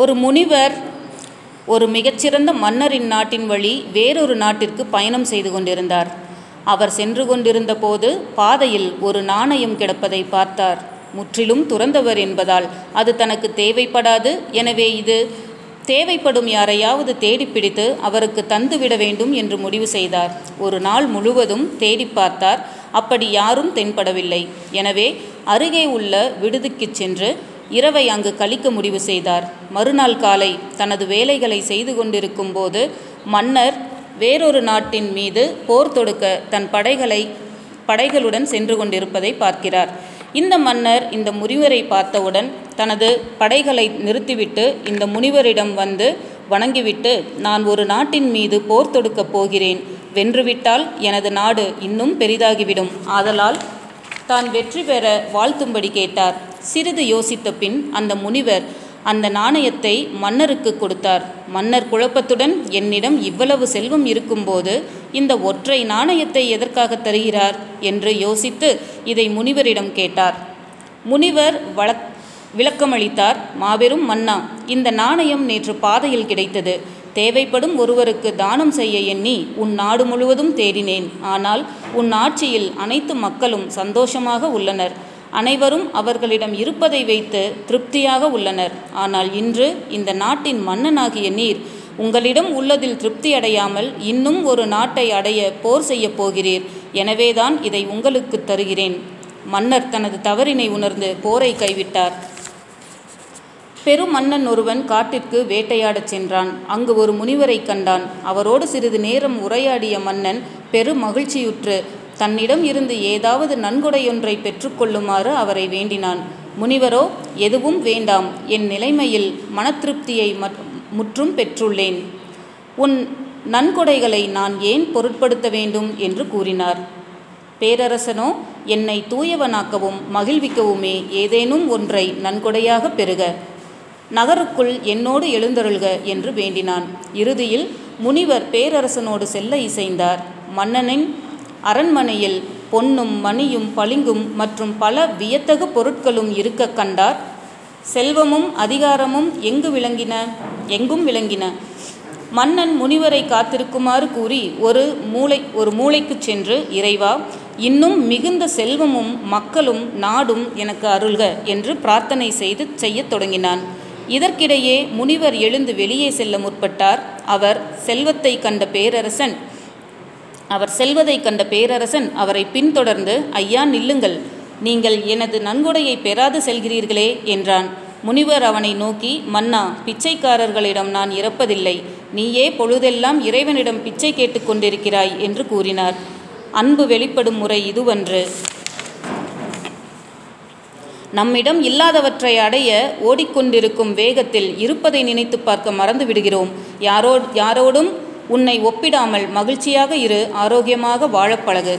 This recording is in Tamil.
ஒரு முனிவர் ஒரு மிகச்சிறந்த மன்னரின் நாட்டின் வழி வேறொரு நாட்டிற்கு பயணம் செய்து கொண்டிருந்தார். அவர் சென்று கொண்டிருந்த போது பாதையில் ஒரு நாணயம் கிடப்பதை பார்த்தார். முற்றிலும் துறந்தவர் என்பதால் அது தனக்கு தேவைப்படாது. எனவே இது தேவைப்படும் யாரையாவது தேடிப்பிடித்து அவருக்கு தந்துவிட வேண்டும் என்று முடிவு செய்தார். ஒரு நாள் முழுவதும் தேடி பார்த்தார். அப்படி யாரும் தென்படவில்லை. எனவே அருகே உள்ள விடுதிக்குச் சென்று இரவை அங்கு கழிக்க முடிவு செய்தார். மறுநாள் காலை தனது வேலைகளை செய்து கொண்டிருக்கும் போது மன்னர் வேறொரு நாட்டின் மீது போர் தொடுக்க தன் படைகளை படைகளுடன் சென்று கொண்டிருப்பதை பார்க்கிறார். இந்த மன்னர் இந்த முனிவரை பார்த்தவுடன் தனது படைகளை நிறுத்திவிட்டு இந்த முனிவரிடம் வந்து வணங்கிவிட்டு நான் ஒரு நாட்டின் மீது போர் தொடுக்கப் போகிறேன். வென்றுவிட்டால் எனது நாடு இன்னும் பெரிதாகிவிடும். ஆதலால் தான் வெற்றி பெற வாழ்த்தும்படி கேட்டார். சிறிது யோசித்த பின் அந்த முனிவர் அந்த நாணயத்தை மன்னருக்கு கொடுத்தார். மன்னர் குழப்பத்துடன் என்னிடம் இவ்வளவு செல்வம் இருக்கும்போது இந்த ஒற்றை நாணயத்தை எதற்காக தருகிறார்? என்று யோசித்து இதை முனிவரிடம் கேட்டார். முனிவர் வழக் விளக்கமளித்தார். மாபெரும் மன்னா இந்த நாணயம் நேற்று பாதையில் கிடைத்தது. தேவைப்படும் ஒருவருக்கு தானம் செய்ய எண்ணி உன் நாடு முழுவதும் தேடினேன். ஆனால் உன் ஆட்சியில் அனைத்து மக்களும் சந்தோஷமாக உள்ளனர். அனைவரும் அவர்களிடம் இருப்பதை வைத்து திருப்தியாக உள்ளனர். ஆனால் இன்று இந்த நாட்டின் மன்னனாகிய நீர் உங்களிடம் உள்ளதில் திருப்தி அடையாமல் இன்னும் ஒரு நாட்டை அடைய போர் செய்யப் போகிறீர். எனவேதான் இதை உங்களுக்கு தருகிறேன். மன்னர் தனது தவறினை உணர்ந்து போரை கைவிட்டார். பெரும் மன்னன் ஒருவன் காட்டிற்கு வேட்டையாடச் சென்றான். அங்கு ஒரு முனிவரை கண்டான். அவரோடு சிறிது நேரம் உரையாடிய மன்னன் பெரு மகிழ்ச்சியுற்று தன்னிடம் இருந்து ஏதாவது நன்கொடையொன்றை பெற்றுக்கொள்ளுமாறு அவரை வேண்டினான். முனிவரோ எதுவும் வேண்டாம். என் நிலைமையில் மனத்திருப்தியை முற்றும் பெற்றுள்ளேன். உன் நன்கொடைகளை நான் ஏன் பொருட்படுத்த வேண்டும்? என்று கூறினார். பேரரசனோ என்னை தூயவனாக்கவும் மகிழ்விக்கவுமே ஏதேனும் ஒன்றை நன்கொடையாக பெறுக. நகருக்குள் என்னோடு எழுந்தருள்க என்று வேண்டினான். இறுதியில் முனிவர் பேரரசனோடு செல்ல இசைந்தார். மன்னனின் அரண்மனையில் பொன்னும் மணியும் பளிங்கும் மற்றும் பல வியத்தகு பொருட்களும் இருக்க கண்டார். செல்வமும் அதிகாரமும் எங்கு விளங்கின? எங்கும் விளங்கின? மன்னன் முனிவரை காத்திருக்குமாறு கூறி ஒரு மூளை ஒரு மூளைக்கு சென்று இறைவா இன்னும் மிகுந்த செல்வமும் மக்களும் நாடும் எனக்கு அருள்க என்று பிரார்த்தனை செய்து செய்யத் தொடங்கினான். இதற்கிடையே முனிவர் எழுந்து வெளியே செல்ல முற்பட்டார். அவர் செல்வத்தை கண்ட பேரரசன் அவர் செல்வதை கண்ட பேரரசன் அவரை பின்தொடர்ந்து ஐயா நில்லுங்கள். நீங்கள் எனது நன்கொடையை பெறாது செல்கிறீர்களே என்றான். முனிவர் அவனை நோக்கி மன்னா பிச்சைக்காரர்களிடம் நான் இறப்பதில்லை. நீயே பொழுதெல்லாம் இறைவனிடம் பிச்சை கேட்டுக்கொண்டிருக்கிறாய் என்று கூறினார். அன்பு வெளிப்படும் முறை இதுவன்று. நம்மிடம் இல்லாதவற்றை அடைய ஓடிக்கொண்டிருக்கும் வேகத்தில் இருப்பதை நினைத்து பார்க்க மறந்து விடுகிறோம் யாரோ யாரோடும் உன்னை ஒப்பிடாமல் மகிழ்ச்சியாக இரு ஆரோக்கியமாக வாழப்பழகு